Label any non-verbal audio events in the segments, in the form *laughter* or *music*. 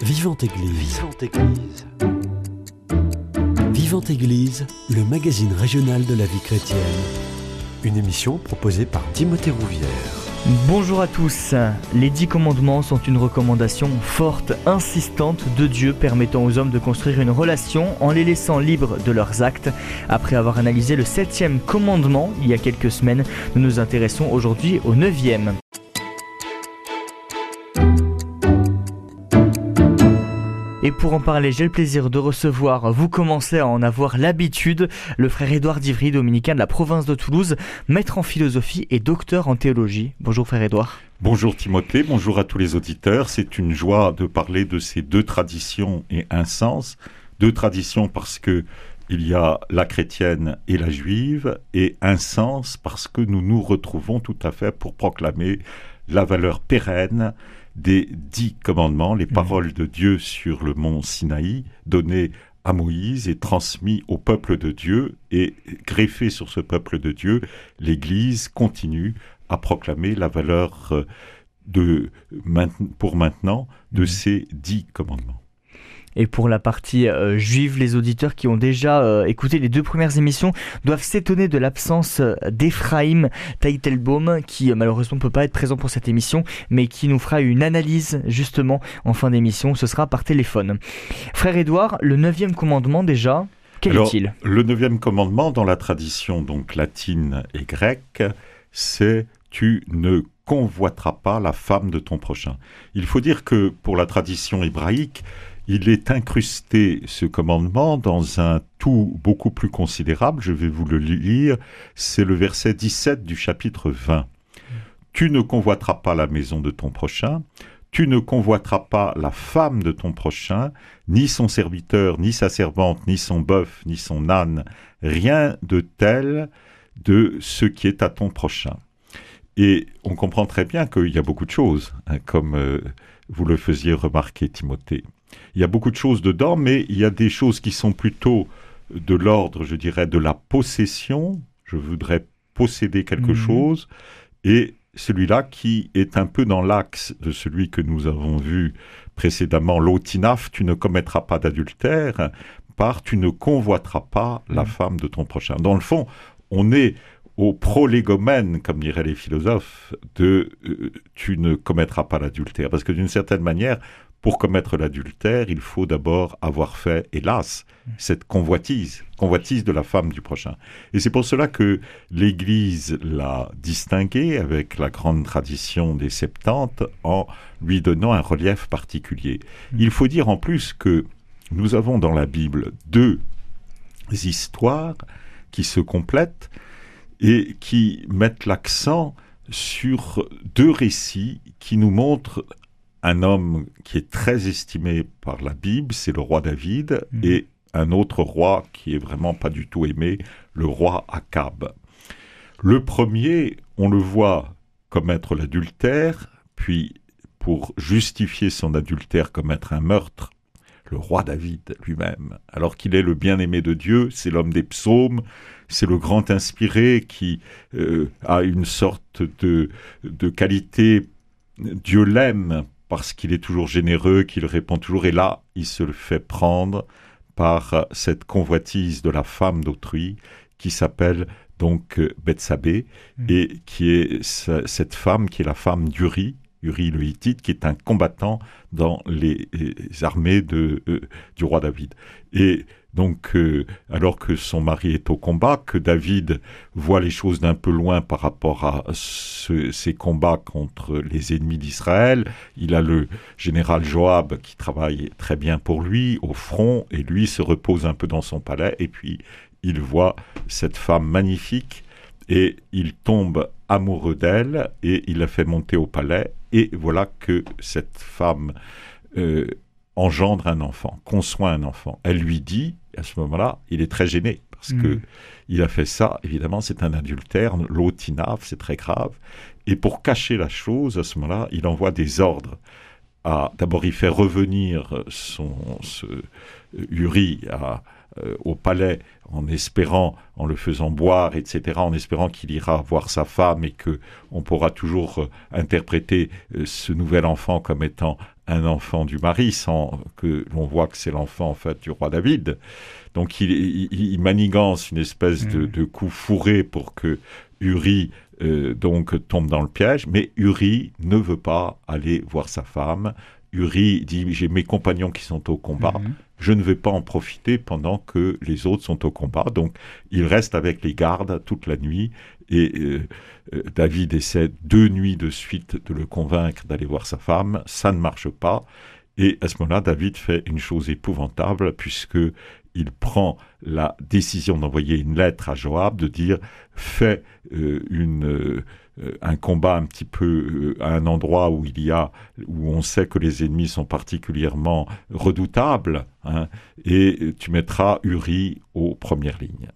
Vivante Église. Vivante Église. Vivante Église, le magazine régional de la vie chrétienne. Une émission proposée par Timothée Rouvière. Bonjour à tous. Les dix commandements sont une recommandation forte, insistante de Dieu permettant aux hommes de construire une relation en les laissant libres de leurs actes. Après avoir analysé le septième commandement il y a quelques semaines, nous nous intéressons aujourd'hui au neuvième. Et pour en parler, j'ai le plaisir de recevoir, vous commencez à en avoir l'habitude, le frère Édouard Divry, dominicain de la province de Toulouse, maître en philosophie et docteur en théologie. Bonjour frère Édouard. Bonjour Timothée, bonjour à tous les auditeurs. C'est une joie de parler de ces deux traditions et un sens. Deux traditions parce que il y a la chrétienne et la juive, et un sens parce que nous nous retrouvons tout à fait pour proclamer la valeur pérenne des dix commandements, les mmh. paroles de Dieu sur le mont Sinaï, données à Moïse et transmis au peuple de Dieu, et greffé sur ce peuple de Dieu, l'Église continue à proclamer la valeur euh, de, pour maintenant de mmh. ces dix commandements. Et pour la partie euh, juive, les auditeurs qui ont déjà euh, écouté les deux premières émissions doivent s'étonner de l'absence euh, d'Ephraim Teitelbaum, qui malheureusement ne peut pas être présent pour cette émission, mais qui nous fera une analyse justement en fin d'émission. Ce sera par téléphone. Frère Édouard, le neuvième commandement déjà, quel est-il? Le neuvième commandement, dans la tradition donc latine et grecque, c'est tu ne convoiteras pas la femme de ton prochain. Il faut dire que pour la tradition hébraïque, il est incrusté, ce commandement, dans un tout beaucoup plus considérable. Je vais vous le lire. C'est le verset 17 du chapitre 20. Tu ne convoiteras pas la maison de ton prochain, tu ne convoiteras pas la femme de ton prochain, ni son serviteur, ni sa servante, ni son bœuf, ni son âne, rien de tel de ce qui est à ton prochain. Et on comprend très bien qu'il y a beaucoup de choses, hein, comme euh, vous le faisiez remarquer, Timothée. Il y a beaucoup de choses dedans, mais il y a des choses qui sont plutôt de l'ordre, je dirais, de la possession. Je voudrais posséder quelque mhm. chose. Et celui-là qui est un peu dans l'axe de celui que nous avons vu précédemment, l'otinaf, tu ne commettras pas d'adultère, par tu ne convoiteras pas la mhm. femme de ton prochain. Dans le fond, on est au prolégomène, comme diraient les philosophes, de euh, tu ne commettras pas l'adultère. Parce que d'une certaine manière, pour commettre l'adultère, il faut d'abord avoir fait, hélas, cette convoitise, convoitise de la femme du prochain. Et c'est pour cela que l'Église l'a distingué avec la grande tradition des Septante en lui donnant un relief particulier. Mm. Il faut dire en plus que nous avons dans la Bible deux histoires qui se complètent et qui mettent l'accent sur deux récits qui nous montrent un homme qui est très estimé par la Bible, c'est le roi David, mhm. et un autre roi qui est vraiment pas du tout aimé, le roi Akab. Le premier, on le voit commettre l'adultère, puis pour justifier son adultère commettre un meurtre, le roi David lui-même, alors qu'il est le bien-aimé de Dieu, c'est l'homme des psaumes, c'est le grand inspiré qui euh, a une sorte de, de qualité, Dieu l'aime parce qu'il est toujours généreux, qu'il répond toujours, et là, il se le fait prendre par cette convoitise de la femme d'autrui qui s'appelle donc Bethsabée mm. et qui est cette femme qui est la femme d'Uri, Uri le Hittite, qui est un combattant dans les, armées de, euh, du roi David. Et donc, euh, alors que son mari est au combat, que David voit les choses d'un peu loin par rapport à ces combats contre les ennemis d'Israël, il a le général Joab qui travaille très bien pour lui au front, et lui se repose un peu dans son palais, et puis il voit cette femme magnifique, et il tombe amoureux d'elle, et il la fait monter au palais, et voilà que cette femme... Euh, engendre un enfant, conçoit un enfant. Elle lui dit, à ce moment-là, il est très gêné parce que hmm. il a fait ça. Évidemment, c'est un adultère, l'autinave, c'est très grave. Et pour cacher la chose, à ce moment-là, il envoie des ordres. D'abord, il fait revenir son ce, Uri à, euh, au palais en espérant, en le faisant boire, etc., en espérant qu'il ira voir sa femme et que on pourra toujours euh, interpréter ce nouvel enfant comme étant un enfant du mari sans que l'on voit que c'est l'enfant en fait du roi David. Donc il, manigance une espèce de, mm. de, coup fourré pour que Uri euh, donc tombe dans le piège, mais Uri ne veut pas aller voir sa femme. Uri dit j'ai mes compagnons qui sont au combat, mhm. je ne vais pas en profiter pendant que les autres sont au combat. Donc il reste avec les gardes toute la nuit et euh, euh, David essaie deux nuits de suite de le convaincre d'aller voir sa femme, ça ne marche pas. Et à ce moment-là, David fait une chose épouvantable puisque il prend la décision d'envoyer une lettre à Joab, de dire fais euh, une, un combat un petit peu euh, à un endroit où il y a où on sait que les ennemis sont particulièrement redoutables, hein, et tu mettras Uri aux premières lignes.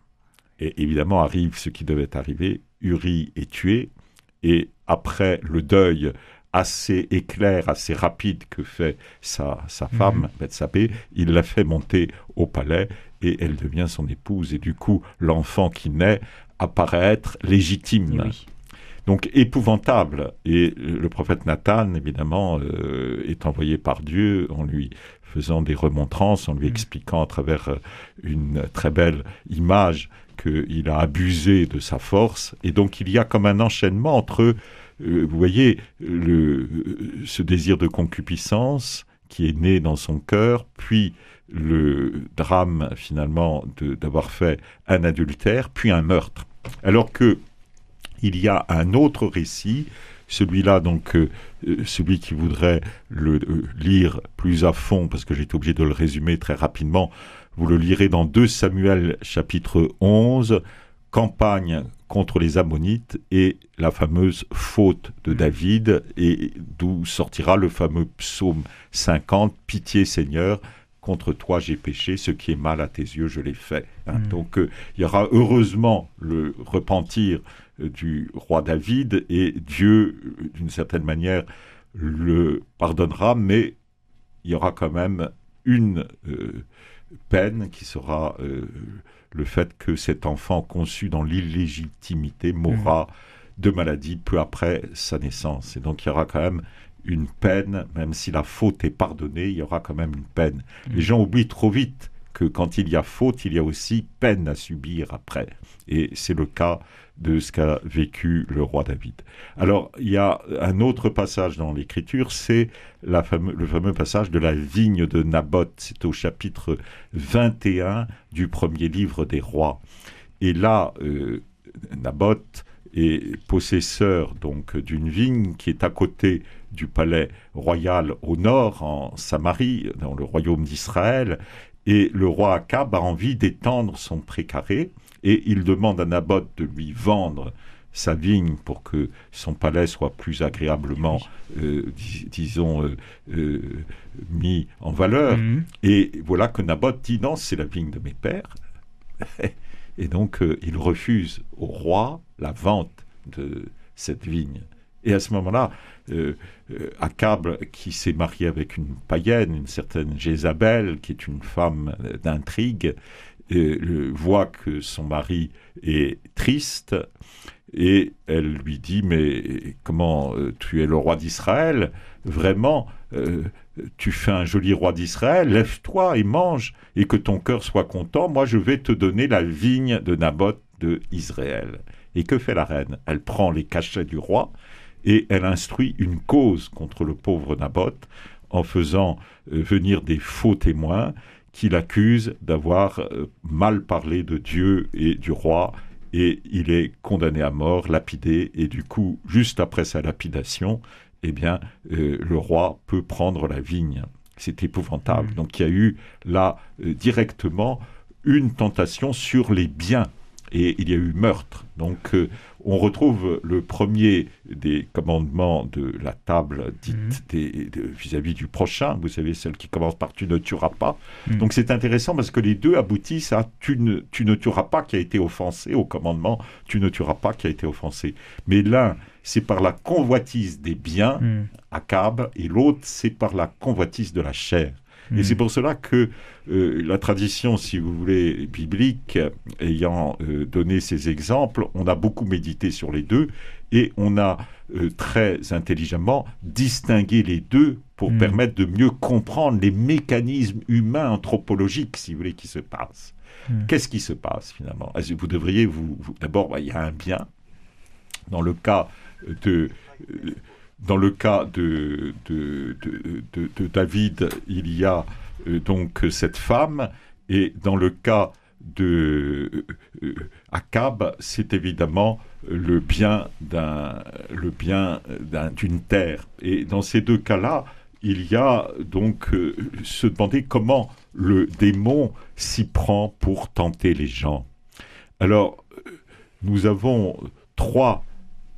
Et évidemment arrive ce qui devait arriver. Uri est tué, et après le deuil assez éclair, assez rapide que fait sa, sa mhm. femme, Bethsabée, il la fait monter au palais et elle devient son épouse. Et du coup, l'enfant qui naît apparaît être légitime. Donc épouvantable. Et le prophète Nathan, évidemment, euh, est envoyé par Dieu en lui faisant des remontrances, en lui mhm. expliquant à travers euh, une très belle image qu'il a abusé de sa force. Et donc il y a comme un enchaînement entre euh, vous voyez, le, ce désir de concupiscence qui est né dans son cœur, puis le drame finalement d'avoir fait un adultère, puis un meurtre. Alors que il y a un autre récit, celui-là donc, euh, euh, celui qui voudrait le lire plus à fond, parce que j'étais obligé de le résumer très rapidement, vous le lirez dans 2 Samuel chapitre 11, campagne contre les Ammonites et la fameuse faute de mm. David, et d'où sortira le fameux psaume 50, Pitié Seigneur, contre toi j'ai péché, ce qui est mal à tes yeux je l'ai fait. Hein. Mm. Donc euh, il y aura heureusement le repentir euh, du roi David, et Dieu, euh, d'une certaine manière, le pardonnera, mais il y aura quand même une peine qui sera le fait que cet enfant conçu dans l'illégitimité mourra de maladie peu après sa naissance. Et donc il y aura quand même une peine, même si la faute est pardonnée, il y aura quand même une peine. Les gens oublient trop vite quand il y a faute, il y a aussi peine à subir après. Et c'est le cas de ce qu'a vécu le roi David. Alors, il y a un autre passage dans l'Écriture, c'est le fameux passage de la vigne de Naboth. C'est au chapitre 21 du premier livre des rois. Et là, euh, Naboth est possesseur donc d'une vigne qui est à côté du palais royal au nord, en Samarie, dans le royaume d'Israël, et le roi Akab a envie d'étendre son précaré et il demande à Naboth de lui vendre sa vigne pour que son palais soit plus agréablement, euh, disons, euh, euh, mis en valeur. Mhm. Et voilà que Naboth dit non, c'est la vigne de mes pères. *laughs* et donc il refuse au roi la vente de cette vigne. Et à ce moment-là, Akab, qui s'est marié avec une païenne, une certaine Jézabel, qui est une femme d'intrigue, voit que son mari est triste et elle lui dit mais comment euh, tu es le roi d'Israël? Vraiment euh, tu fais un joli roi d'Israël lève-toi et mange et que ton cœur soit content moi je vais te donner la vigne de Naboth de Israël et que fait la reine? Elle prend les cachets du roi et elle instruit une cause contre le pauvre Naboth en faisant euh, venir des faux témoins qu'il accuse d'avoir euh, mal parlé de Dieu et du roi, et il est condamné à mort, lapidé, et du coup, juste après sa lapidation, eh bien, euh, le roi peut prendre la vigne. C'est épouvantable. Mmh. Donc il y a eu là euh, directement une tentation sur les biens et il y a eu meurtre. Donc euh, on retrouve le premier des commandements de la table dite mhm. vis-à-vis du prochain, vous savez, celle qui commence par tu ne tueras pas. Mhm. Donc c'est intéressant parce que les deux aboutissent à tu ne, tu ne tueras pas qui a été offensé au commandement tu ne tueras pas qui a été offensé. Mais l'un, c'est par la convoitise des biens, à mhm. Cab, et l'autre, c'est par la convoitise de la chair. Et Mhm. c'est pour cela que euh, la tradition, si vous voulez, biblique, ayant euh, donné ces exemples, on a beaucoup médité sur les deux et on a euh, très intelligemment distingué les deux pour Mhm. permettre de mieux comprendre les mécanismes humains anthropologiques, si vous voulez, qui se passent. Mhm. Qu'est-ce qui se passe finalement? Vous devriez vous, vous- d'abord, bah, il y a un bien. Dans le cas de dans le cas de, David, il y a euh, donc cette femme, et dans le cas de euh, Akab, c'est évidemment le bien d'un le bien d'un- d'une terre. Et dans ces deux cas-là, il y a donc euh, se demander comment le démon s'y prend pour tenter les gens. Alors, nous avons trois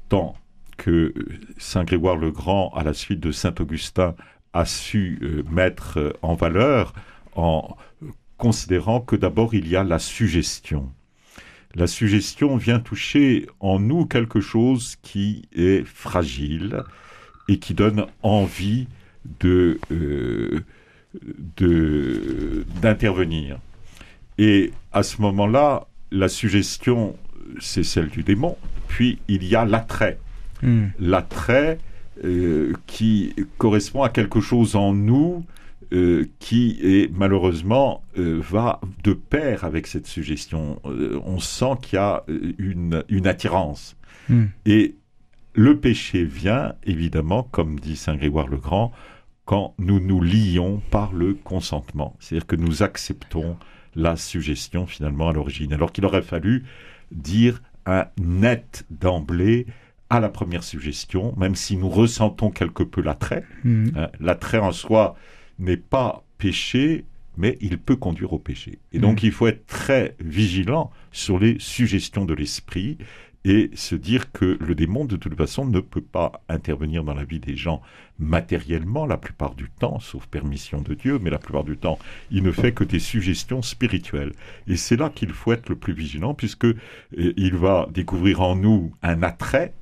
temps que euh, Saint Grégoire le Grand, à la suite de Saint Augustin, a su euh, mettre euh, en valeur en considérant que d'abord il y a la suggestion. La suggestion vient toucher en nous quelque chose qui est fragile et qui donne envie d'intervenir. Et à ce moment-là, la suggestion, c'est celle du démon. Puis il y a l'attrait Hmm. l'attrait euh, qui correspond à quelque chose en nous euh, qui est malheureusement euh, va de pair avec cette suggestion. On sent qu'il y a une, une attirance. Hmm. Et le péché vient, évidemment, comme dit Saint Grégoire le Grand, quand nous nous lions par le consentement. C'est-à-dire que nous acceptons la suggestion finalement à l'origine. Alors qu'il aurait fallu dire un net d'emblée à la première suggestion, même si nous ressentons quelque peu l'attrait. Hmm. hein. L'attrait en soi n'est pas péché, mais il peut conduire au péché. Et donc il faut être très vigilant sur les suggestions de l'esprit et se dire que le démon, de toute façon, ne peut pas intervenir dans la vie des gens matériellement la plupart du temps, sauf permission de Dieu, mais la plupart du temps, il ne fait que des suggestions spirituelles. Et c'est là qu'il faut être le plus vigilant, puisque euh, il va découvrir en nous un attrait,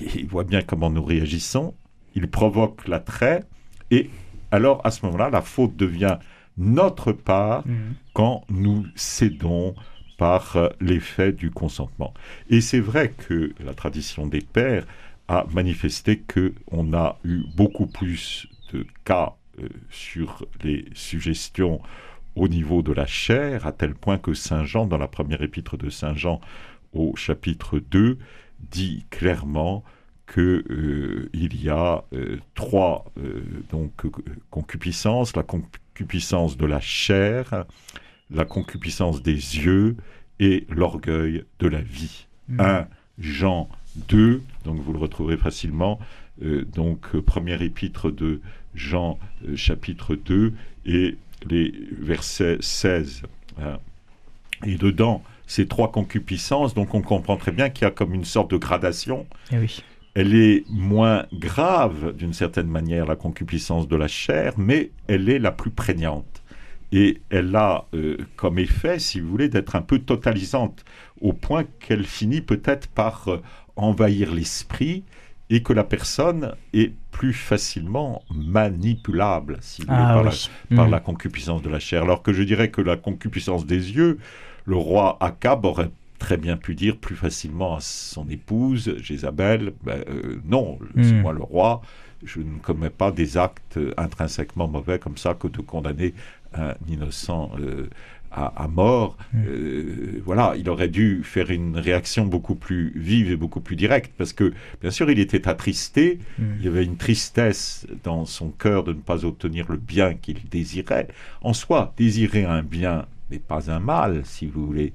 il voit bien comment nous réagissons, il provoque l'attrait, et alors à ce moment-là, la faute devient notre part Hmm. quand nous cédons par euh, l'effet du consentement. Et c'est vrai que la tradition des pères a manifesté que on a eu beaucoup plus de cas euh, sur les suggestions au niveau de la chair, à tel point que Saint Jean, dans la première épître de Saint Jean au chapitre 2, dit clairement que euh, il y a euh, trois euh, donc euh, concupiscences, la concupiscence de la chair, la concupiscence des yeux et l'orgueil de la vie. Hmm. 1 Jean 2, donc vous le retrouverez facilement, donc première épître de Jean chapitre 2 et les versets 16. hein. Et dedans, ces trois concupiscences, donc on comprend très bien qu'il y a comme une sorte de gradation Eh oui. elle est moins grave d'une certaine manière, la concupiscence de la chair, mais elle est la plus prégnante. Et elle a euh, comme effet, si vous voulez, d'être un peu totalisante, au point qu'elle finit peut-être par euh, envahir l'esprit et que la personne est plus facilement manipulable, si vous voulez, Ah par, la, par la concupiscence de la chair. Alors que je dirais que la concupiscence des yeux, le roi Akab aurait très bien pu dire plus facilement à son épouse, Jézabel, ben, euh, non, c'est Hmm. moi le roi, je ne commets pas des actes intrinsèquement mauvais comme ça que de condamner un innocent euh, à, à mort. Hmm. Euh, voilà, il aurait dû faire une réaction beaucoup plus vive et beaucoup plus directe, parce que bien sûr il était attristé, Hmm. il y avait une tristesse dans son cœur de ne pas obtenir le bien qu'il désirait. En soi, désirer un bien n'est pas un mal, si vous voulez.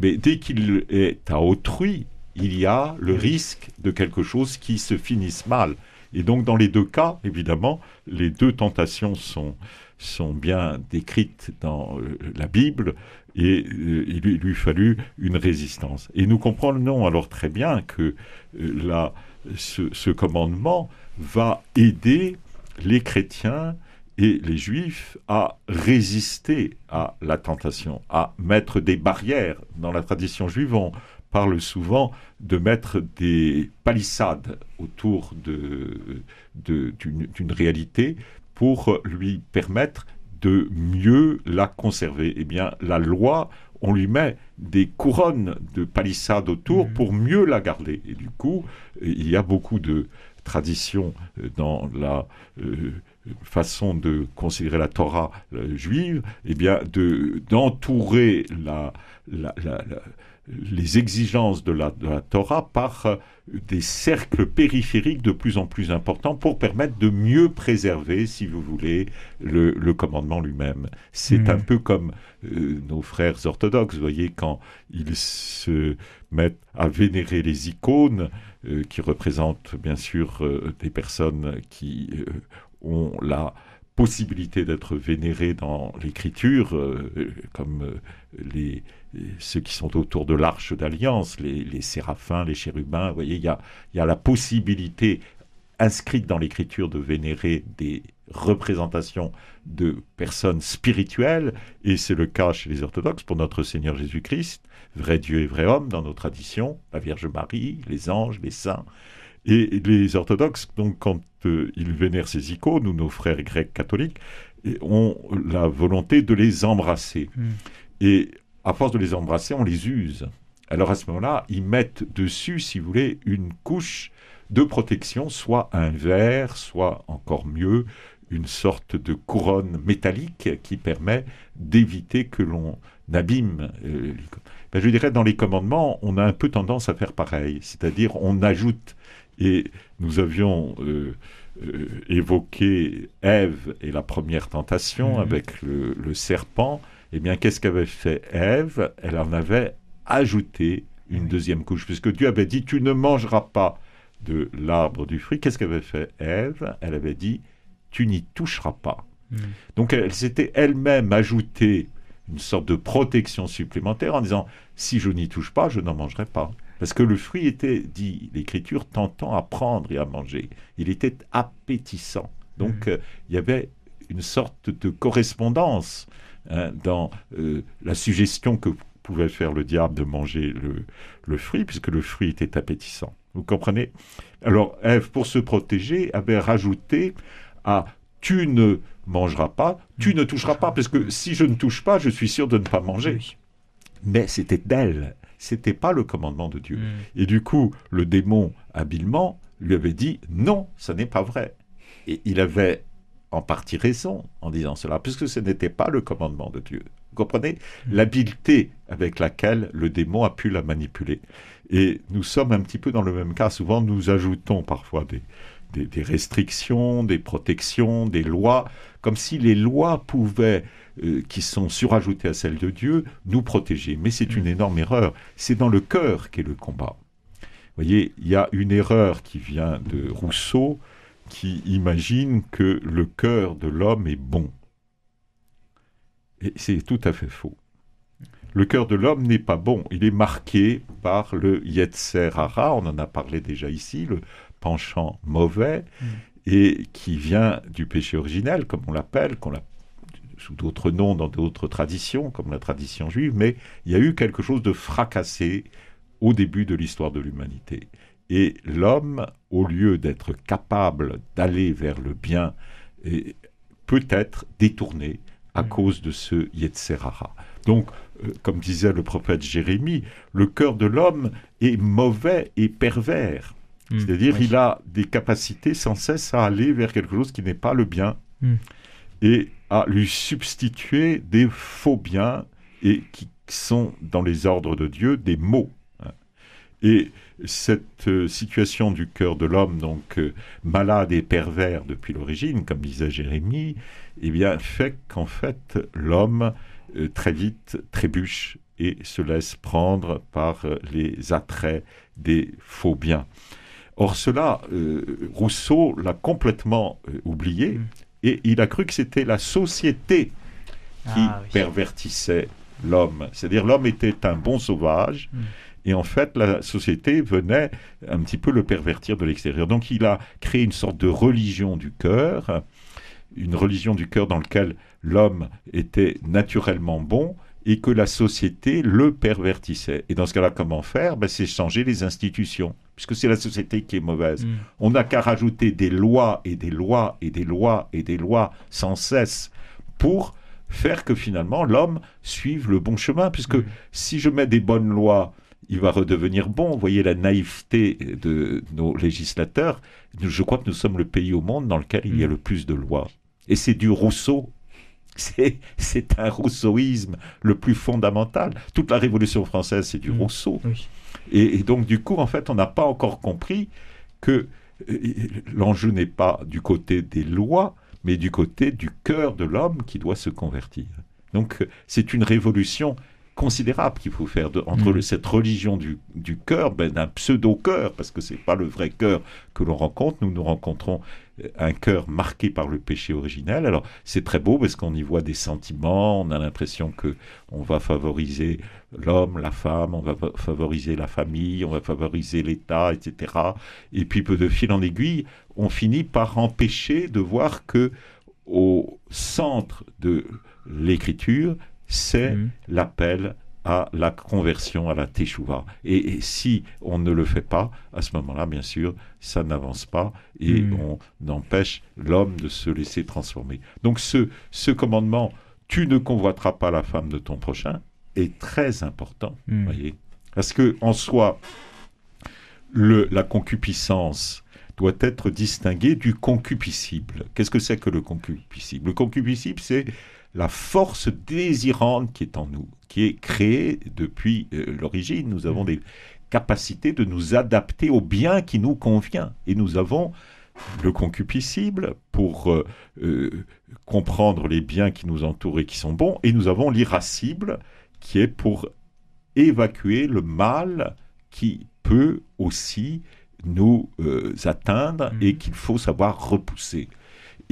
Mais dès qu'il est à autrui, il y a le risque de quelque chose qui se finisse mal. Et donc, dans les deux cas, évidemment, les deux tentations sont, sont bien décrites dans euh, la Bible et euh, il lui, fallut une résistance. Et nous comprenons alors très bien que euh, ce commandement va aider les chrétiens et les juifs à résister à la tentation, à mettre des barrières. Dans la tradition juive, on parle souvent de mettre des palissades autour de- de- d'une réalité pour lui permettre de mieux la conserver. Eh bien, la loi, on lui met des couronnes de palissades autour mmh. pour mieux la garder. Et du coup, il y a beaucoup de traditions dans la façon de considérer la Torah juive, eh bien, d'entourer la, la, les exigences de la, Torah par euh, des cercles périphériques de plus en plus importants pour permettre de mieux préserver, si vous voulez, le, commandement lui-même. C'est hmm. un peu comme euh, nos frères orthodoxes, vous voyez, quand ils se mettent à vénérer les icônes, euh, qui représentent bien sûr des personnes qui ont la possibilité d'être vénérés dans l'écriture, comme les ceux qui sont autour de l'arche d'alliance, les, séraphins, les chérubins, vous voyez, il y a, la possibilité inscrite dans l'écriture de vénérer des représentations de personnes spirituelles, et c'est le cas chez les orthodoxes pour notre Seigneur Jésus-Christ, vrai Dieu et vrai homme dans nos traditions, la Vierge Marie, les anges, les saints. Et les orthodoxes, donc, quand euh, ils vénèrent ces icônes, ou nos frères grecs catholiques, ont la volonté de les embrasser. Hmm. Et à force de les embrasser, on les use. Alors à ce moment-là, ils mettent dessus, si vous voulez, une couche de protection, soit un verre, soit encore mieux, une sorte de couronne métallique qui permet d'éviter que l'on abîme. Euh, ben, je dirais, dans les commandements, on a un peu tendance à faire pareil, c'est-à-dire on ajoute, et nous avions euh, euh, évoqué Ève et la première tentation mmh. avec le serpent, eh bien, qu'est-ce qu'avait fait Ève? Elle en avait ajouté une deuxième couche, puisque Dieu avait dit, tu ne mangeras pas de l'arbre du fruit. Qu'est-ce qu'avait fait Ève? Elle avait dit, tu n'y toucheras pas. Hmm. Donc elle s'était elle-même ajouté une sorte de protection supplémentaire en disant, si je n'y touche pas, je n'en mangerai pas. Parce que le fruit était, dit l'Écriture, tentant à prendre et à manger. Il était appétissant. Donc hmm. euh, il y avait une sorte de correspondance Hein, dans euh, la suggestion que pouvait faire le diable de manger le, fruit, puisque le fruit était appétissant. Vous comprenez? Alors Ève, pour se protéger, avait rajouté à tu ne mangeras pas, tu ne toucheras pas, parce que si je ne touche pas, je suis sûr de ne pas manger. Mais c'était d'elle, c'était pas le commandement de Dieu. Hmm. Et du coup, le démon, habilement, lui avait dit non, ce n'est pas vrai. Et il avait en partie raison en disant cela, puisque ce n'était pas le commandement de Dieu. Vous comprenez mm. l'habileté avec laquelle le démon a pu la manipuler. Et nous sommes un petit peu dans le même cas. Souvent, nous ajoutons parfois des, des, restrictions, des protections, des lois, comme si les lois pouvaient, euh, qui sont surajoutées à celles de Dieu, nous protéger. Mais c'est une mm. énorme erreur. C'est dans le cœur qu'est le combat. Vous voyez, il y a une erreur qui vient de Rousseau, qui imagine que le cœur de l'homme est bon. Et c'est tout à fait faux. Le cœur de l'homme n'est pas bon. Il est marqué par le Yetzer Hara, on en a parlé déjà ici, le penchant mauvais, mm. Et qui vient du péché originel, comme on l'appelle, qu'on l'a sous d'autres noms dans d'autres traditions, comme la tradition juive, mais il y a eu quelque chose de fracassé au début de l'histoire de l'humanité. Et l'homme, au lieu d'être capable d'aller vers le bien, peut être détourné à mm. cause de ce Yetzerara. Donc, euh, comme disait le prophète Jérémie, le cœur de l'homme est mauvais et pervers. Mm. C'est-à-dire, il a des capacités sans cesse à aller vers quelque chose qui n'est pas le bien mm. et à lui substituer des faux biens et qui sont dans les ordres de Dieu des mots. Et cette euh, situation du cœur de l'homme, donc euh, malade et pervers depuis l'origine, comme disait Jérémie, eh bien, fait qu'en fait, l'homme, euh, très vite, trébuche et se laisse prendre par les attraits des faux biens. Or, cela, Rousseau l'a complètement oublié mm. et il a cru que c'était la société qui ah pervertissait l'homme. C'est-à-dire, l'homme était un bon sauvage. Mm. Et en fait, la société venait un petit peu le pervertir de l'extérieur. Donc il a créé une sorte de religion du cœur, une religion du cœur dans laquelle l'homme était naturellement bon et que la société le pervertissait. Et dans ce cas-là, comment faire? Ben, C'est changer les institutions, puisque c'est la société qui est mauvaise. Mm. On n'a qu'à rajouter des lois et des lois et des lois et des lois sans cesse pour faire que finalement l'homme suive le bon chemin. Puisque Mm. si je mets des bonnes lois, il va redevenir bon. Vous voyez la naïveté de nos législateurs. Je crois que nous sommes le pays au monde dans lequel il y a Mm. le plus de lois. Et c'est du Rousseau. C'est un rousseauisme le plus fondamental. Toute la Révolution française, c'est du Mm. Rousseau. Oui. Et, et donc, du coup, en fait, on n'a pas encore compris que euh, l'enjeu n'est pas du côté des lois, mais du côté du cœur de l'homme qui doit se convertir. Donc, c'est une révolution considérable qu'il faut faire de- entre le- cette religion du, du cœur, ben, d'un pseudo-cœur, parce que c'est pas le vrai cœur que l'on rencontre. Nous, nous rencontrons un cœur marqué par le péché originel. Alors, c'est très beau parce qu'on y voit des sentiments, on a l'impression que on va favoriser l'homme, la femme, on va fa- favoriser la famille, on va favoriser l'État, etc. Et puis, peu de fil en aiguille, on finit par empêcher de voir que au centre de l'écriture, c'est Mhm. l'appel à la conversion, à la teshuva. Et, et si on ne le fait pas, à ce moment-là, bien sûr, ça n'avance pas et Mm. on empêche l'homme de se laisser transformer. Donc ce, ce commandement, tu ne convoiteras pas la femme de ton prochain, est très important. Mm. voyez. Parce que en soi, le, la concupiscence doit être distinguée du concupiscible. Qu'est-ce que c'est que le concupiscible? Le concupiscible, c'est la force désirante qui est en nous, qui est créée depuis euh, l'origine. Nous avons des capacités de nous adapter au bien qui nous convient. Et nous avons le concupiscible pour euh, euh, comprendre les biens qui nous entourent et qui sont bons. Et nous avons l'irascible qui est pour évacuer le mal qui peut aussi nous euh, atteindre Mhm. et qu'il faut savoir repousser.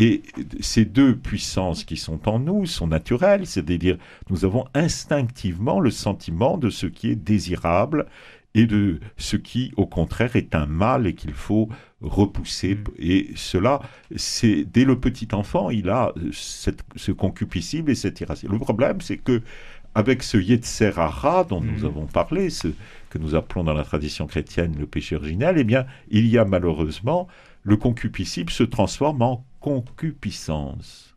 Et ces deux puissances qui sont en nous sont naturelles, c'est-à-dire nous avons instinctivement le sentiment de ce qui est désirable et de ce qui, au contraire, est un mal et qu'il faut repousser. Mm. Et cela, c'est dès le petit enfant, il a cette- ce concupiscible et cette irascible. Le problème, c'est que avec ce Yetzer Hara dont nous Mm. avons parlé, ce que nous appelons dans la tradition chrétienne le péché originel, eh bien, il y a malheureusement le concupiscible se transforme en concupiscence.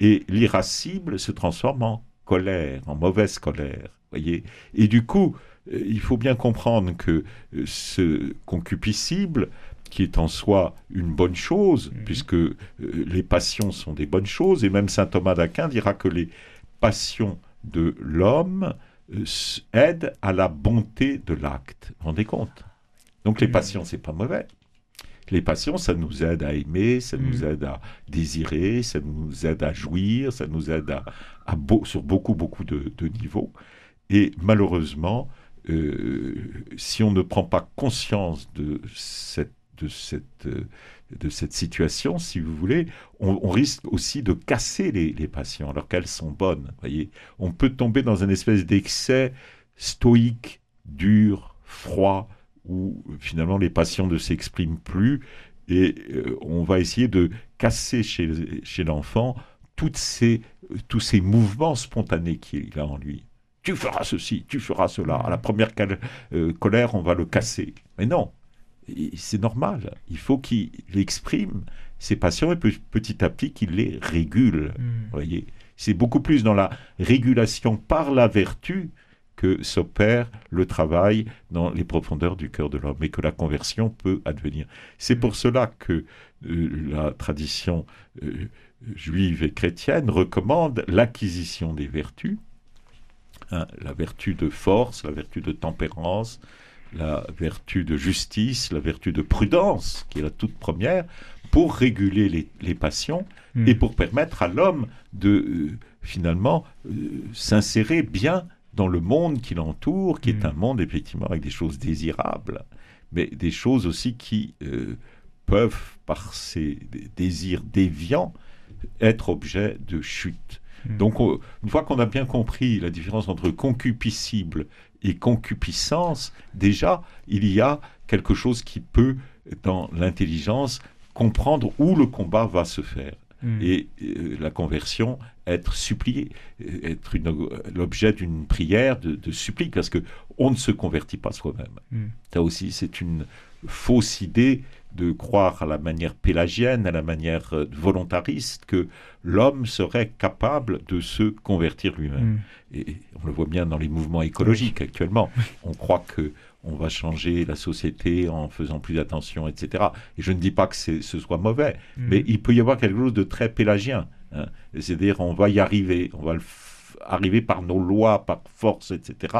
Et l'irascible se transforme en colère, en mauvaise colère. Voyez Et du coup, euh, il faut bien comprendre que euh, ce concupiscible, qui est en soi une bonne chose, Mhm. puisque euh, les passions sont des bonnes choses, et même saint Thomas d'Aquin dira que les passions de l'homme aident à la bonté de l'acte. Vous vous rendez compte? Donc les Mhm. passions, c'est pas mauvais. Les passions, ça nous aide à aimer, ça nous Mhm. aide à désirer, ça nous aide à jouir, ça nous aide à, à beau- sur beaucoup, beaucoup de, de niveaux. Et malheureusement, euh, si on ne prend pas conscience de cette, de cette, de cette situation, si vous voulez, on, on risque aussi de casser les, les passions alors qu'elles sont bonnes. Voyez, on peut tomber dans une espèce d'excès stoïque, dur, froid, où finalement les passions ne s'expriment plus et euh, on va essayer de casser chez, chez l'enfant toutes ces, tous ces mouvements spontanés qu'il a en lui. Tu feras ceci, tu feras cela. À la première cal- euh, colère, on va le casser. Mais non, c'est normal. Il faut qu'il exprime ses passions et pe- petit à petit qu'il les régule. Mm. Vous voyez, c'est beaucoup plus dans la régulation par la vertu que s'opère le travail dans les profondeurs du cœur de l'homme et que la conversion peut advenir. C'est pour cela que euh, la tradition euh, juive et chrétienne recommande l'acquisition des vertus, hein, la vertu de force, la vertu de tempérance, la vertu de justice, la vertu de prudence, qui est la toute première, pour réguler les, les passions Mm. et pour permettre à l'homme de euh, finalement euh, s'insérer bien dans le monde qui l'entoure, qui est Mm. un monde effectivement avec des choses désirables, mais des choses aussi qui euh, peuvent, par ces dé- désirs déviants, être objet de chute. Mm. Donc, on- une fois qu'on a bien compris la différence entre concupiscible et concupiscence, déjà, il y a quelque chose qui peut, dans l'intelligence, comprendre où le combat va se faire Mm. et euh, la conversion être suppliée, euh, être l'objet d'une prière de, de supplique, parce que on ne se convertit pas soi-même. Mm. Ça aussi, c'est une fausse idée de croire à la manière pélagienne, à la manière euh, volontariste, que l'homme serait capable de se convertir lui-même. Mm. Et on le voit bien dans les mouvements écologiques actuellement. On croit que on va changer la société en faisant plus attention, etc. Et je ne dis pas que ce soit mauvais, Mm. mais il peut y avoir quelque chose de très pélagien. hein. C'est-à-dire, on va y arriver, on va le arriver par nos lois, par force, etc.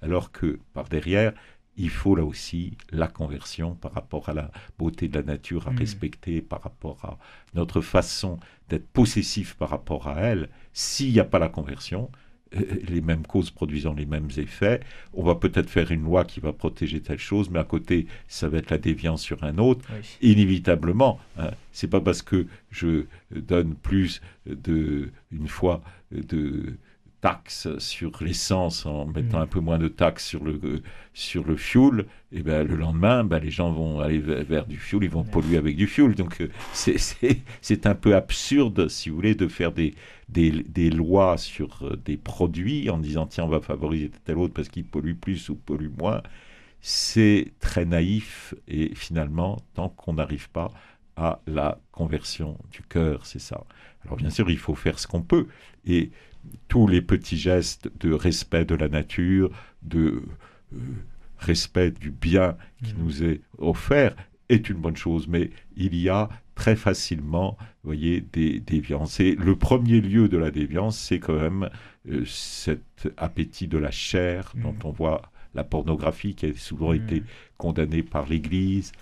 Alors que par derrière, il faut là aussi la conversion par rapport à la beauté de la nature à Mm. respecter, par rapport à notre façon d'être possessif par rapport à elle. S'il n'y a pas la conversion, les mêmes causes produisant les mêmes effets, on va peut-être faire une loi qui va protéger telle chose, mais à côté, ça va être la déviance sur un autre Oui. inévitablement. Hein, c'est pas parce que je donne plus de une fois de taxes sur l'essence en mettant Mm. un peu moins de taxes sur le euh, sur le fuel, et ben le lendemain, ben, les gens vont aller vers, vers du fuel, ils vont polluer avec du fuel. Donc euh, c'est *laughs* c'est c'est un peu absurde, si vous voulez, de faire des des, des lois sur euh, des produits en disant tiens on va favoriser tel autre parce qu'il pollue plus ou pollue moins c'est très naïf et finalement, tant qu'on n'arrive pas à la conversion du cœur, c'est ça. Alors bien sûr, il faut faire ce qu'on peut et tous les petits gestes de respect de la nature, de euh, respect du bien qui Mhm. nous est offert est une bonne chose, mais il y a très facilement, vous voyez, des déviances. Et le premier lieu de la déviance, c'est quand même euh, cet appétit de la chair Mhm. dont on voit la pornographie qui a souvent Mhm. été condamnée par l'Église,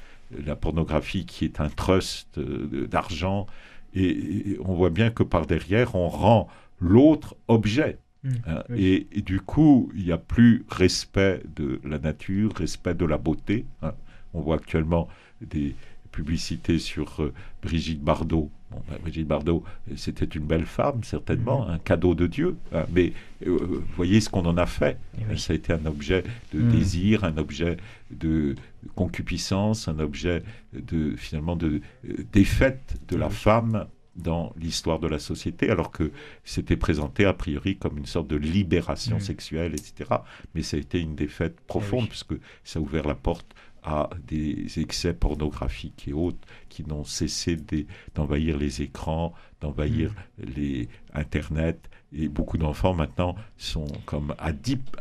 la pornographie qui est un trust euh, d'argent, et, et on voit bien que par derrière, on rend l'autre objet. Mm. hein. Oui. et, et du coup, il n'y a plus respect de la nature, respect de la beauté. hein. On voit actuellement des publicités sur euh, Brigitte Bardot. Bon, ben, Brigitte Bardot, euh, c'était une belle femme, certainement, Mhm. un cadeau de Dieu. hein. mais euh, voyez ce qu'on en a fait. Oui. Ça a été un objet de Mm. désir, un objet de concupiscence, un objet de finalement de euh, défaite de la Oui. femme dans l'histoire de la société, alors que c'était présenté a priori comme une sorte de libération Mm. sexuelle, etc. Mais ça a été une défaite profonde, oui. puisque ça a ouvert la porte à des excès pornographiques et autres qui n'ont cessé de- d'envahir les écrans, d'envahir les Internet. Et beaucoup d'enfants maintenant sont comme addip-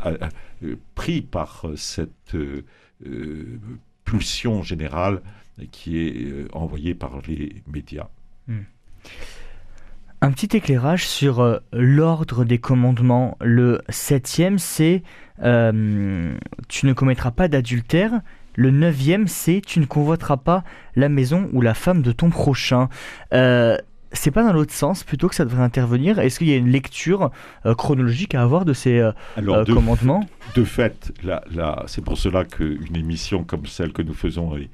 euh, pris par euh, cette euh, euh, pulsion générale qui est euh, envoyée par les médias. Un petit éclairage sur euh, l'ordre des commandements. Le septième, c'est euh, tu ne commettras pas d'adultère. Le neuvième, c'est tu ne convoiteras pas la maison ou la femme de ton prochain. Euh, c'est pas dans l'autre sens plutôt que ça devrait intervenir Est-ce qu'il y a une lecture euh, chronologique à avoir de ces Alors, de, commandements? de fait, là, là, c'est pour cela qu'une émission comme celle que nous faisons est,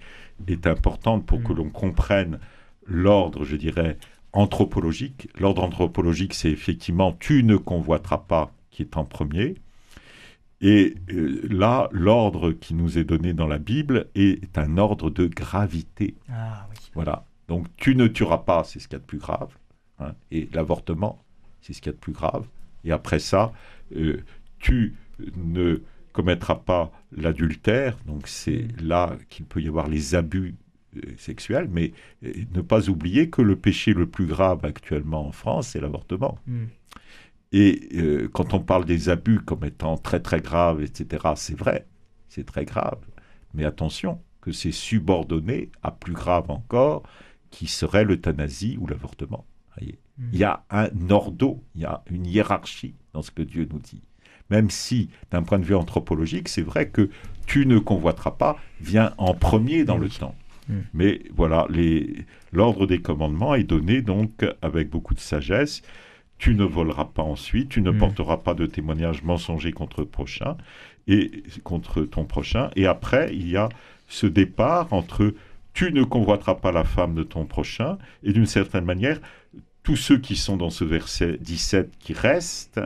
est importante pour Mm. que l'on comprenne l'ordre, je dirais, anthropologique. L'ordre anthropologique, c'est effectivement tu ne convoiteras pas qui est en premier. Et euh, là, l'ordre qui nous est donné dans la Bible est un ordre de gravité. Ah oui. Voilà. Donc tu ne tueras pas, c'est ce qu'il y a de plus grave. hein. Et l'avortement, c'est ce qu'il y a de plus grave. Et après ça, euh, tu ne commettras pas l'adultère. Donc c'est là qu'il peut y avoir les abus euh, sexuels. Mais euh, ne pas oublier que le péché le plus grave actuellement en France, c'est l'avortement. Mm. Et euh, quand on parle des abus comme étant très très graves, etc., c'est vrai, c'est très grave. Mais attention, que c'est subordonné à plus grave encore, qui serait l'euthanasie ou l'avortement. Voyez. Mm. Il y a un ordo, il y a une hiérarchie dans ce que Dieu nous dit. Même si, d'un point de vue anthropologique, c'est vrai que tu ne convoiteras pas vient en premier dans le temps. Mm. Mais voilà, l'ordre des commandements est donné donc avec beaucoup de sagesse. Tu ne voleras pas ensuite, tu ne Mm. porteras pas de témoignage mensonger contre prochain et contre ton prochain. Et après, il y a ce départ entre tu ne convoiteras pas la femme de ton prochain et d'une certaine manière, tous ceux qui sont dans ce verset 17 qui restent,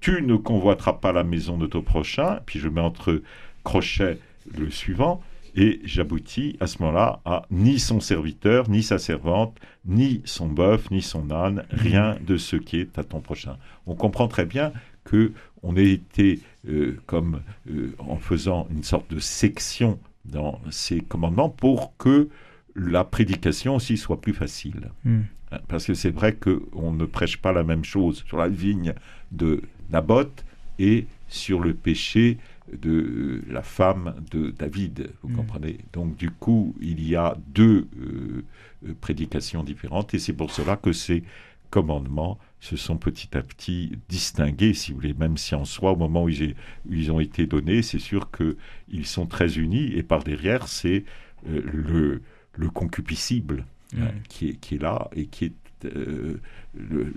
tu ne convoiteras pas la maison de ton prochain, puis je mets entre crochets le suivant, et j'aboutis à ce moment-là à ni son serviteur, ni sa servante, ni son bœuf, ni son âne, rien de ce qui est à ton prochain. On comprend très bien que on a été euh, comme euh, en faisant une sorte de section dans ces commandements pour que la prédication aussi soit plus facile. Hmm. Hein, Parce que c'est vrai qu'on ne prêche pas la même chose sur la vigne de Naboth et sur le péché de euh, la femme de David, vous Mm. comprenez Donc du coup, il y a deux euh, euh, prédications différentes et c'est pour cela que ces commandements se sont petit à petit distingués, si vous voulez, même si en soi, au moment où ils, où ils ont été donnés, c'est sûr qu'ils sont très unis et par derrière, c'est euh, le, le concupiscible hein, qui, est, qui est là et qui est euh, le- le-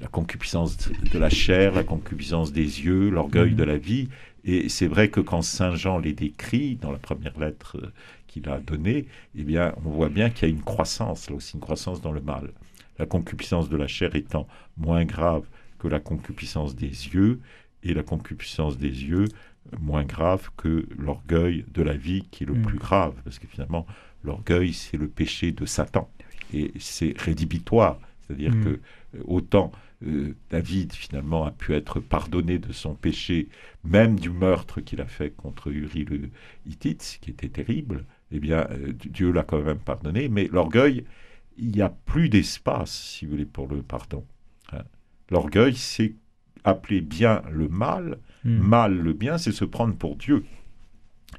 la concupiscence de la chair, la concupiscence des yeux, l'orgueil Mhm. de la vie. Et c'est vrai que quand Saint Jean les décrit dans la première lettre euh, qu'il a donnée, eh bien, on voit bien qu'il y a une croissance, là aussi, une croissance dans le mal. La concupiscence de la chair étant moins grave que la concupiscence des yeux, et la concupiscence des yeux moins grave que l'orgueil de la vie qui est le Mhm. plus grave, parce que finalement, l'orgueil, c'est le péché de Satan. Et c'est rédhibitoire. C'est-à-dire Mm. que euh, autant euh, David, finalement, a pu être pardonné de son péché, même du meurtre qu'il a fait contre Uri le Hittite, ce qui était terrible, eh bien, euh, Dieu l'a quand même pardonné. Mais l'orgueil, il n'y a plus d'espace, si vous voulez, pour le pardon. hein. L'orgueil, c'est appeler bien le mal, Hmm. mal le bien, c'est se prendre pour Dieu.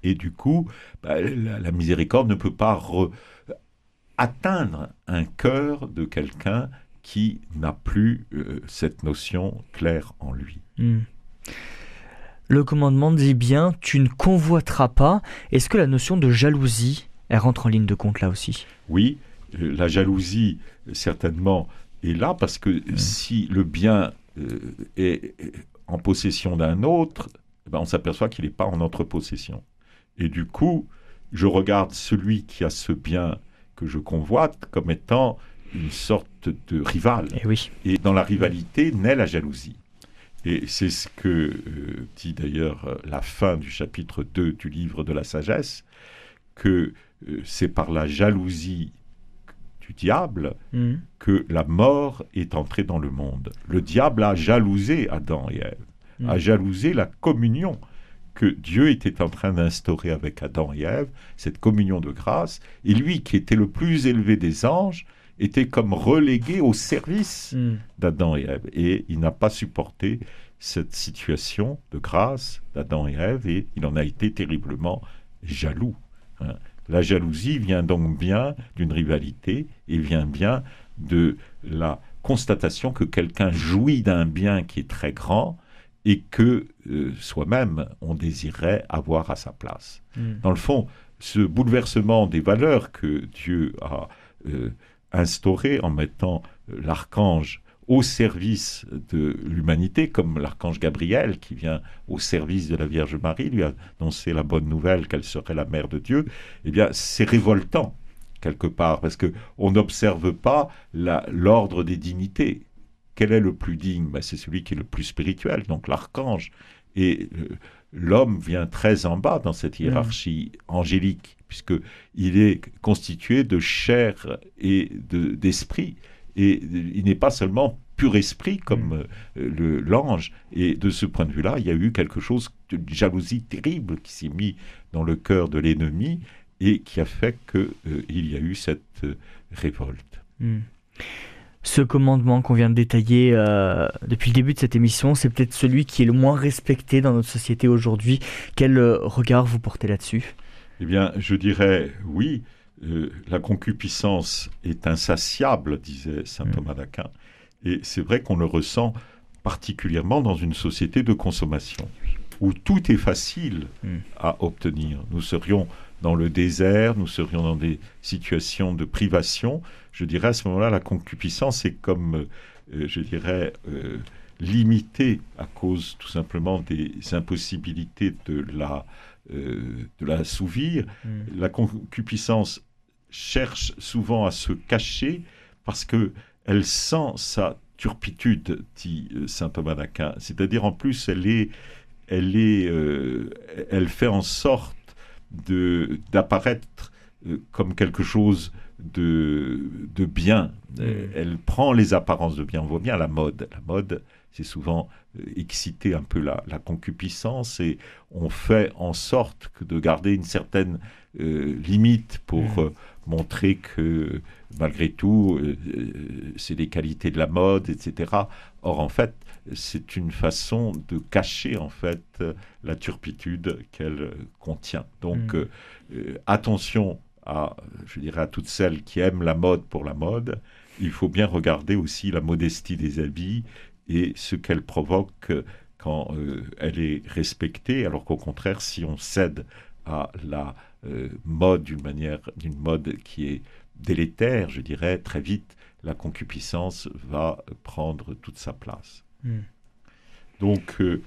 Et du coup, bah, la, la miséricorde ne peut pas re- atteindre un cœur de quelqu'un qui n'a plus euh, cette notion claire en lui. Hmm. Le commandement dit bien tu ne convoiteras pas. Est-ce que la notion de jalousie, elle rentre en ligne de compte là aussi? Oui, euh, la jalousie, certainement, est là parce que si le bien euh, est est en possession d'un autre, eh ben, on s'aperçoit qu'il n'est pas en notre possession. Et du coup, je regarde celui qui a ce bien que je convoite comme étant une sorte de rival. Eh oui. Et dans la rivalité naît la jalousie. Et c'est ce que euh, dit d'ailleurs euh, la fin du chapitre 2 du livre de la sagesse, que euh, c'est par la jalousie du diable Hmm. que la mort est entrée dans le monde. Le diable a jalousé Adam et Ève, Mm. a jalousé la communion que Dieu était en train d'instaurer avec Adam et Ève, cette communion de grâce, et lui qui était le plus élevé des anges, était comme relégué au service Hmm. d'Adam et Ève. Et il n'a pas supporté cette situation de grâce d'Adam et Ève et il en a été terriblement jaloux. hein. La jalousie vient donc bien d'une rivalité et vient bien de la constatation que quelqu'un jouit d'un bien qui est très grand et que euh, soi-même on désirait avoir à sa place Hmm. dans le fond, ce bouleversement des valeurs que Dieu a euh, instauré en mettant euh, l'archange au service de l'humanité, comme l'archange Gabriel qui vient au service de la Vierge Marie, lui annoncer la bonne nouvelle qu'elle serait la mère de Dieu, eh bien, c'est révoltant quelque part parce que on n'observe pas l'ordre des dignités. Quel est le plus digne? Ben, C'est celui qui est le plus spirituel, donc l'archange. Et euh, l'homme vient très en bas dans cette hiérarchie angélique, puisque il est constitué de chair et de- d'esprit. et euh, il n'est pas seulement pur esprit comme euh, le- l'ange. Et de ce point de vue-là, il y a eu quelque chose de jalousie terrible qui s'est mis dans le cœur de l'ennemi et qui a fait qu'il y a eu cette euh, révolte. Hmm. Ce commandement qu'on vient de détailler euh, depuis le début de cette émission, c'est peut-être celui qui est le moins respecté dans notre société aujourd'hui. Quel euh, regard vous portez là-dessus? Eh bien, je dirais oui, euh, la concupiscence est insatiable, disait saint Mm. Thomas d'Aquin. Et c'est vrai qu'on le ressent particulièrement dans une société de consommation, où tout est facile Mm. à obtenir. Nous serions dans le désert, nous serions dans des situations de privation. Je dirais à ce moment-là, la concupiscence est comme, euh, je dirais, euh, limitée à cause tout simplement des impossibilités de la, euh, de la assouvir. Hmm. La concupiscence cherche souvent à se cacher parce que elle sent sa turpitude, dit saint Thomas d'Aquin. C'est-à-dire en plus, elle est, elle est, elle fait en sorte de d'apparaître comme quelque chose de, de bien. Mm. Elle prend les apparences de bien. On voit bien la mode. La mode, c'est souvent euh, exciter un peu la, la, concupiscence et on fait en sorte que de garder une certaine euh, limite pour Mm. euh, montrer que malgré tout, euh, euh, c'est les qualités de la mode, etc. Or, en fait, c'est une façon de cacher en fait euh, la turpitude qu'elle euh, contient. Donc, Mm. euh, euh, attention à, je dirais, à toutes celles qui aiment la mode pour la mode. Il faut bien regarder aussi la modestie des habits et ce qu'elle provoque quand euh, elle est respectée, alors qu'au contraire, si on cède à la euh, mode d'une manière, d'une mode qui est délétère, je dirais, très vite, la concupiscence va prendre toute sa place. Mm. Donc, euh,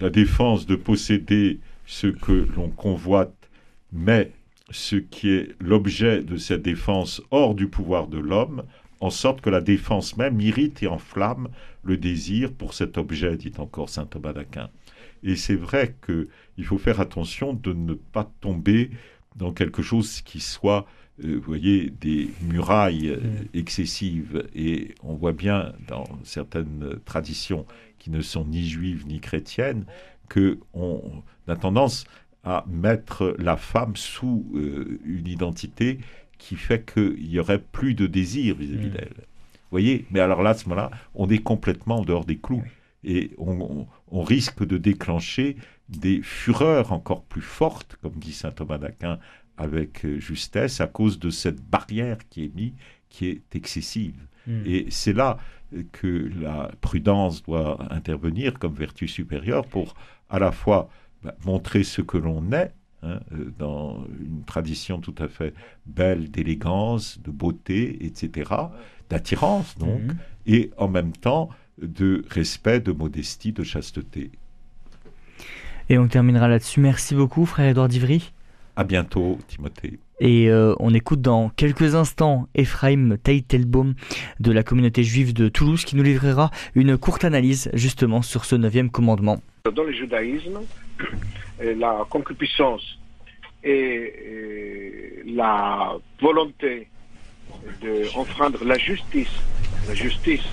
la défense de posséder ce que l'on convoite, mais ce qui est l'objet de cette défense hors du pouvoir de l'homme, en sorte que la défense même irrite et enflamme le désir pour cet objet, dit encore saint Thomas d'Aquin. Et c'est vrai qu'il faut faire attention de ne pas tomber dans quelque chose qui soit, euh, vous voyez, des murailles euh, Mm. excessives. Et on voit bien dans certaines traditions qui ne sont ni juives ni chrétiennes que on a tendance à mettre la femme sous euh, une identité qui fait qu'il y aurait plus de désir vis-à-vis Mm. d'elle. Vous voyez? Mais alors là, à ce moment-là, on est complètement en dehors des clous. Et on, on- on risque de déclencher des fureurs encore plus fortes, comme dit saint Thomas d'Aquin avec euh, justesse, à cause de cette barrière qui est mise, qui est excessive. Mm. Et c'est là euh, que la prudence doit intervenir comme vertu supérieure pour à la fois bah, montrer ce que l'on est, hein, euh, dans une tradition tout à fait belle d'élégance, de beauté, etc., d'attirance donc, Mhm. et en même temps de respect, de modestie, de chasteté. Et on terminera là-dessus. Merci beaucoup, frère Edouard Divry. À bientôt, Timothée. Et euh, on écoute dans quelques instants Ephraim Teitelbaum de la communauté juive de Toulouse qui nous livrera une courte analyse justement sur ce neuvième commandement. Dans le judaïsme, la concupiscence et euh, la volonté d'enfreindre la justice, la justice,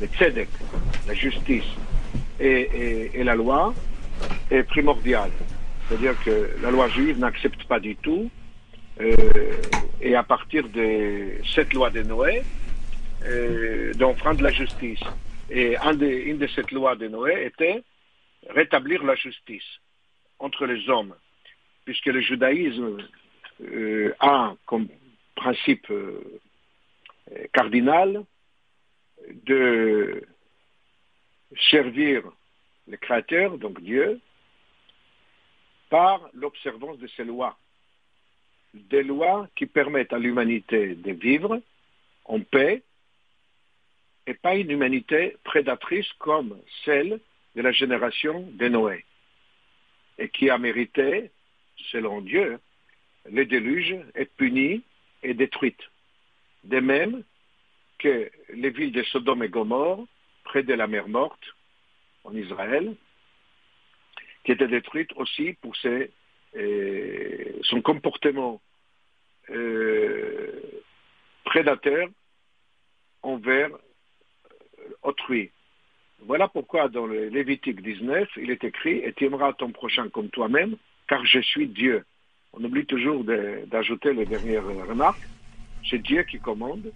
le tzedek, la justice et, la loi est primordiale. C'est-à-dire que la loi juive n'accepte pas du tout, euh, et à partir de cette loi de Noé, euh, d'enfreindre la justice. Et une de ces lois de Noé était rétablir la justice entre les hommes, puisque le judaïsme euh, a comme principe euh, cardinal de servir le Créateur, donc Dieu, par l'observance de ses lois. Des lois qui permettent à l'humanité de vivre en paix et pas une humanité prédatrice comme celle de la génération de Noé et qui a mérité, selon Dieu, le déluge est puni et détruite. De même que les villes de Sodome et Gomorre, près de la mer Morte, en Israël, qui étaient détruites aussi pour ses, euh, son comportement euh, prédateur envers autrui. Voilà pourquoi dans le Lévitique 19, il est écrit Et tu aimeras ton prochain comme toi-même, car je suis Dieu. On oublie toujours d'ajouter les dernières remarques. C'est Dieu qui commande.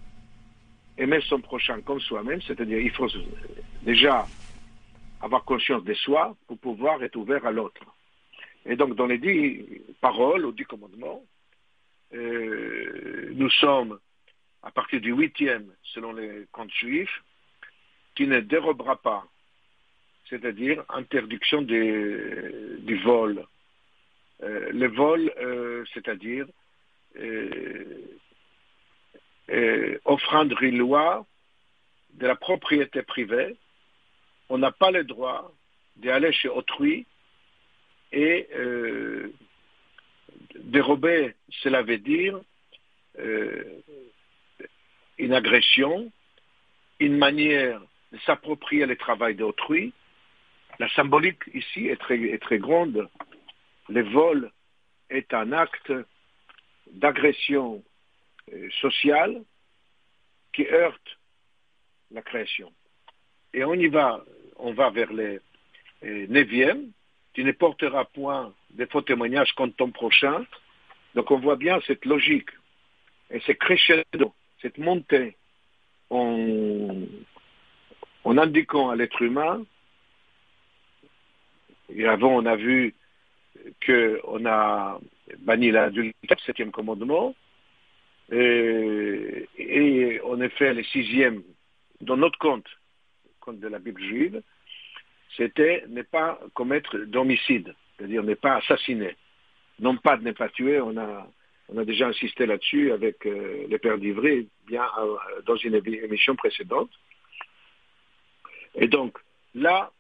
Aimer son prochain comme soi-même, c'est-à-dire il faut déjà avoir conscience de soi pour pouvoir être ouvert à l'autre. Et donc dans les dix paroles ou dix commandements, euh, nous sommes à partir du huitième, selon les comptes juifs, qui ne dérobera pas, c'est-à-dire interdiction des- du vol. Euh, le vol, euh, c'est-à-dire euh, euh, offrande loi de la propriété privée, on n'a pas le droit d'aller chez autrui et dérober, cela veut dire une agression, une manière de s'approprier le travail d'autrui. La symbolique ici est très, grande. Le vol est un acte d'agression euh, social qui heurte la création. Et on y va, on va vers les euh, neuvièmes. Tu ne porteras point de faux témoignages contre ton prochain. Donc on voit bien cette logique et ce crescendo, cette montée en, en indiquant à l'être humain. Et avant, on a vu qu'on a banni l'adultère, septième commandement, et, et en effet, le sixième, dans notre compte, compte de la Bible juive, c'était ne pas commettre d'homicide, c'est-à-dire ne pas assassiner. Non pas de ne pas tuer, on a, on a déjà insisté là-dessus avec euh, le père d'Ivry, bien euh, dans une émission précédente. Et donc, là,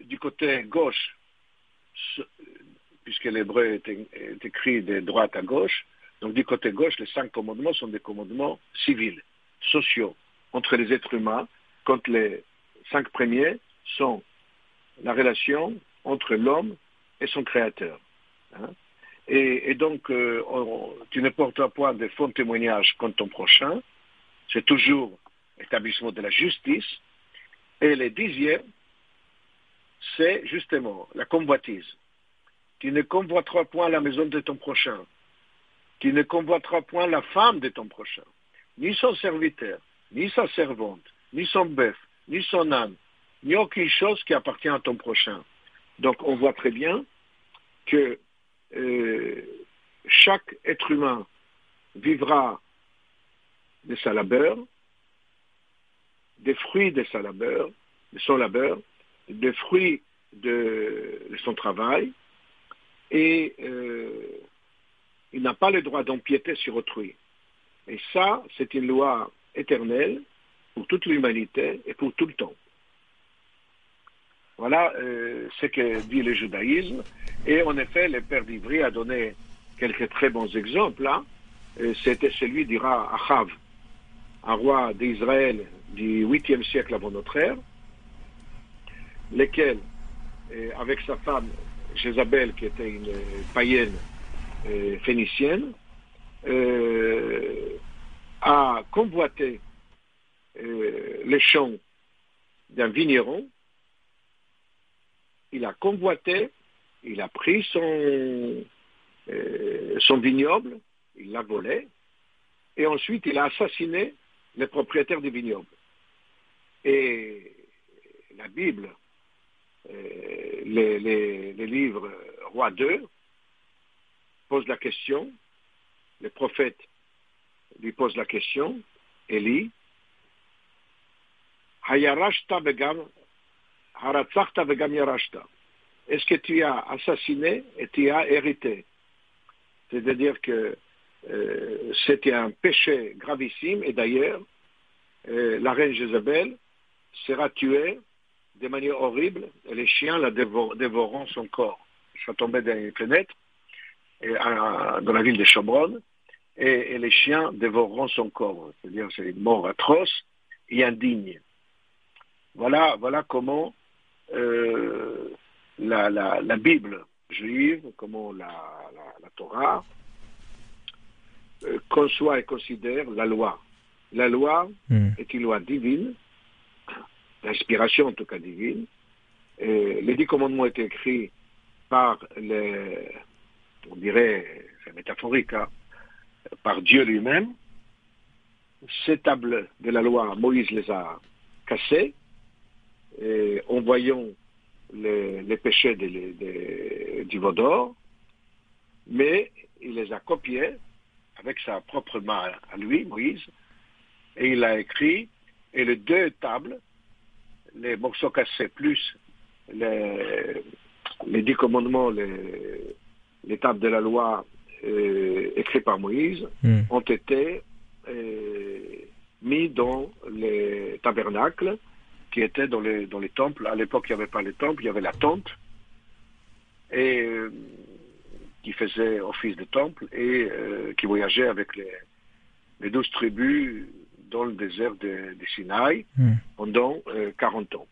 du côté gauche, puisque l'hébreu est, écrit de droite à gauche, donc du côté gauche, les cinq commandements sont des commandements civils, sociaux, entre les êtres humains, quand les cinq premiers sont la relation entre l'homme et son créateur. Hein. Et, donc, euh, tu ne portes point de faux témoignages contre ton prochain, c'est toujours établissement de la justice. Et le dixième, c'est justement la convoitise. Tu ne convoiteras point la maison de ton prochain. Tu ne convoiteras point la femme de ton prochain, ni son serviteur, ni sa servante, ni son bœuf, ni son âne, ni aucune chose qui appartient à ton prochain. Donc on voit très bien que euh, chaque être humain vivra de sa labeur, des fruits de sa labeur, de son labeur, des fruits de, son travail, et euh, il n'a pas le droit d'empiéter sur autrui. Et ça, c'est une loi éternelle pour toute l'humanité et pour tout le temps. Voilà euh, ce que dit le judaïsme. Et en effet, le père d'Ivry a donné quelques très bons exemples. Hein. C'était celui d'Ira Achav, un roi d'Israël du 8e siècle avant notre ère, lequel, euh, avec sa femme Jézabel, qui était une païenne euh, phénicienne, euh, a convoité euh, les champs d'un vigneron. Il a convoité, il a pris son, euh, son vignoble, il l'a volé, et ensuite il a assassiné les propriétaires du vignoble. Et la Bible euh, les, livres Roi 2 posent la question, le prophète lui pose la question, Élie, est-ce que tu as assassiné et tu as hérité? C'est-à-dire que euh, c'était un péché gravissime et d'ailleurs, euh, la reine Jézabel sera tuée de manière horrible et les chiens la dévorant son corps. Ça tombait dans une fenêtre et, à, dans la ville de Chobron et, et, les chiens dévorant son corps. C'est-à-dire c'est une mort atroce et indigne. Voilà, voilà comment euh, la, la, la, Bible juive, comment la, la Torah euh, conçoit et considère la loi. La loi mm. est une loi divine l'inspiration en tout cas divine. Et les dix commandements étaient écrits par les, on dirait, c'est métaphorique, hein, par Dieu lui-même. Ces tables de la loi, Moïse les a cassées, en voyant les, péchés de, du Vaudor, mais il les a copiés avec sa propre main à lui, Moïse, et il a écrit, et les deux tables les morceaux cassés plus les, les dix commandements, les, les tables de la loi euh, écrites par Moïse, mm. ont été euh, mis dans les tabernacles qui étaient dans les, dans les temples. À l'époque, il n'y avait pas les temples, il y avait la tente, et euh, qui faisait office de temple et euh, qui voyageait avec les, les douze tribus dans le désert de, de Sinaï mm. pendant euh, 40 ans.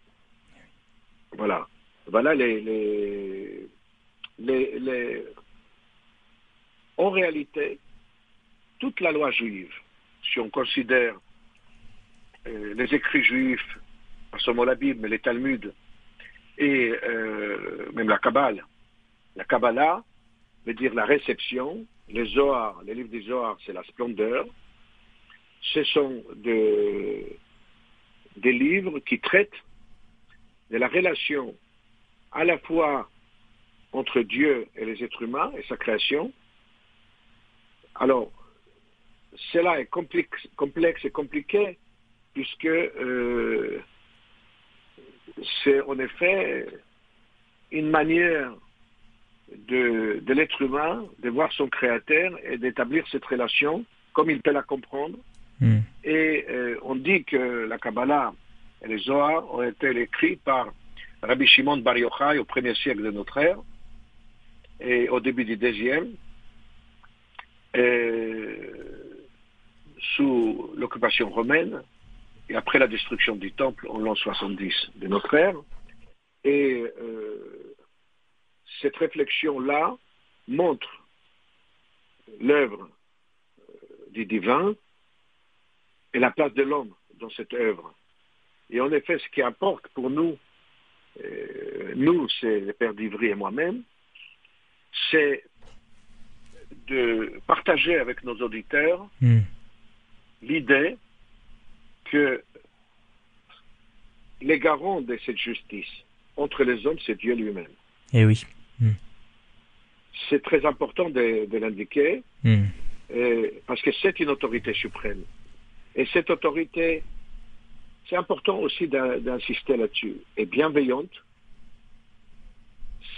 Voilà. Voilà les, les, les, En réalité, toute la loi juive si on considère euh, les écrits juifs, pas seulement la Bible, mais les Talmuds, et euh, même la Kabbale, la Kabbalah veut dire la réception, les Zohar, les livres des Zohar, c'est la splendeur. Ce sont de, des livres qui traitent de la relation à la fois entre Dieu et les êtres humains et sa création. Alors, cela est complexe, et compliqué puisque euh, c'est en effet une manière de, de l'être humain de voir son créateur et d'établir cette relation comme il peut la comprendre. Hmm. Et euh, on dit que la Kabbalah et les Zohar ont été écrits par Rabbi Shimon Bar Yochai au premier siècle de notre ère et au début du deuxième, sous l'occupation romaine et après la destruction du temple en l'an 70 de notre ère. Et euh, cette réflexion-là montre l'œuvre euh, du divin et la place de l'homme dans cette œuvre. Et en effet, ce qui importe pour nous, euh, nous, c'est le Père d'Ivry et moi-même, c'est de partager avec nos auditeurs Hmm. l'idée que les garants de cette justice entre les hommes, c'est Dieu lui-même. Eh oui. C'est très important de, de l'indiquer Hmm. euh, parce que c'est une autorité suprême. Et cette autorité, c'est important aussi d'in- d'insister là-dessus, est bienveillante.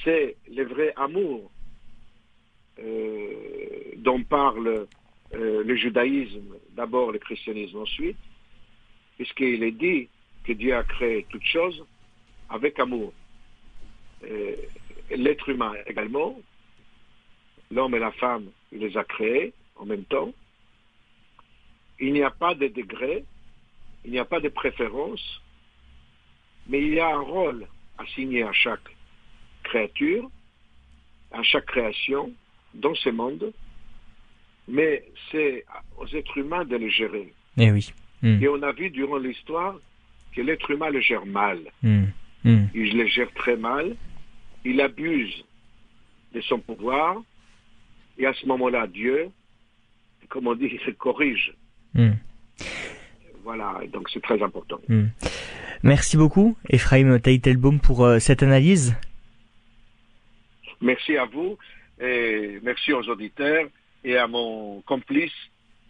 C'est le vrai amour euh, dont parle euh, le judaïsme, d'abord le christianisme ensuite, puisqu'il est dit que Dieu a créé toutes choses avec amour. Euh, L'être humain également, l'homme et la femme, il les a créés en même temps. Il n'y a pas de degré, il n'y a pas de préférence, mais il y a un rôle assigné à chaque créature, à chaque création dans ce monde, mais c'est aux êtres humains de le gérer. Eh oui. Hmm. Et on a vu durant l'histoire que l'être humain le gère mal. Hmm. Hmm. Il le gère très mal, il abuse de son pouvoir, et à ce moment-là, Dieu, comme on dit, il se corrige. Hmm. Voilà, donc c'est très important. Hmm. Merci beaucoup, Ephraim Teitelbaum, pour euh, cette analyse. Merci à vous, et merci aux auditeurs, et à mon complice,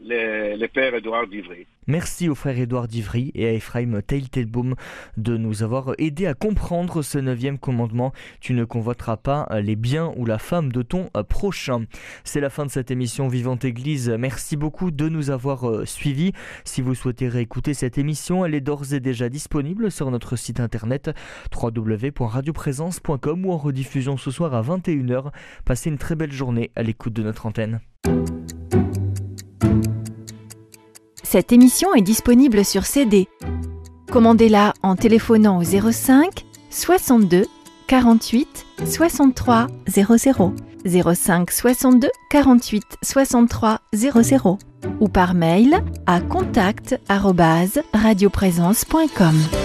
le, Édouard Divry. Merci au frère Édouard Divry et à Ephraim Teitelbaum de nous avoir aidé à comprendre ce neuvième commandement. Tu ne convoiteras pas les biens ou la femme de ton prochain. C'est la fin de cette émission Vivante Église. Merci beaucoup de nous avoir euh, suivis. Si vous souhaitez réécouter cette émission, elle est d'ores et déjà disponible sur notre site internet www.radioprésence.com ou en rediffusion ce soir à 21h. Passez une très belle journée à l'écoute de notre antenne. Cette émission est disponible sur CD. Commandez-la en téléphonant au 05 62 48 63 00. 05 62 48 63 00 ou par mail à contact@radioprésence.com.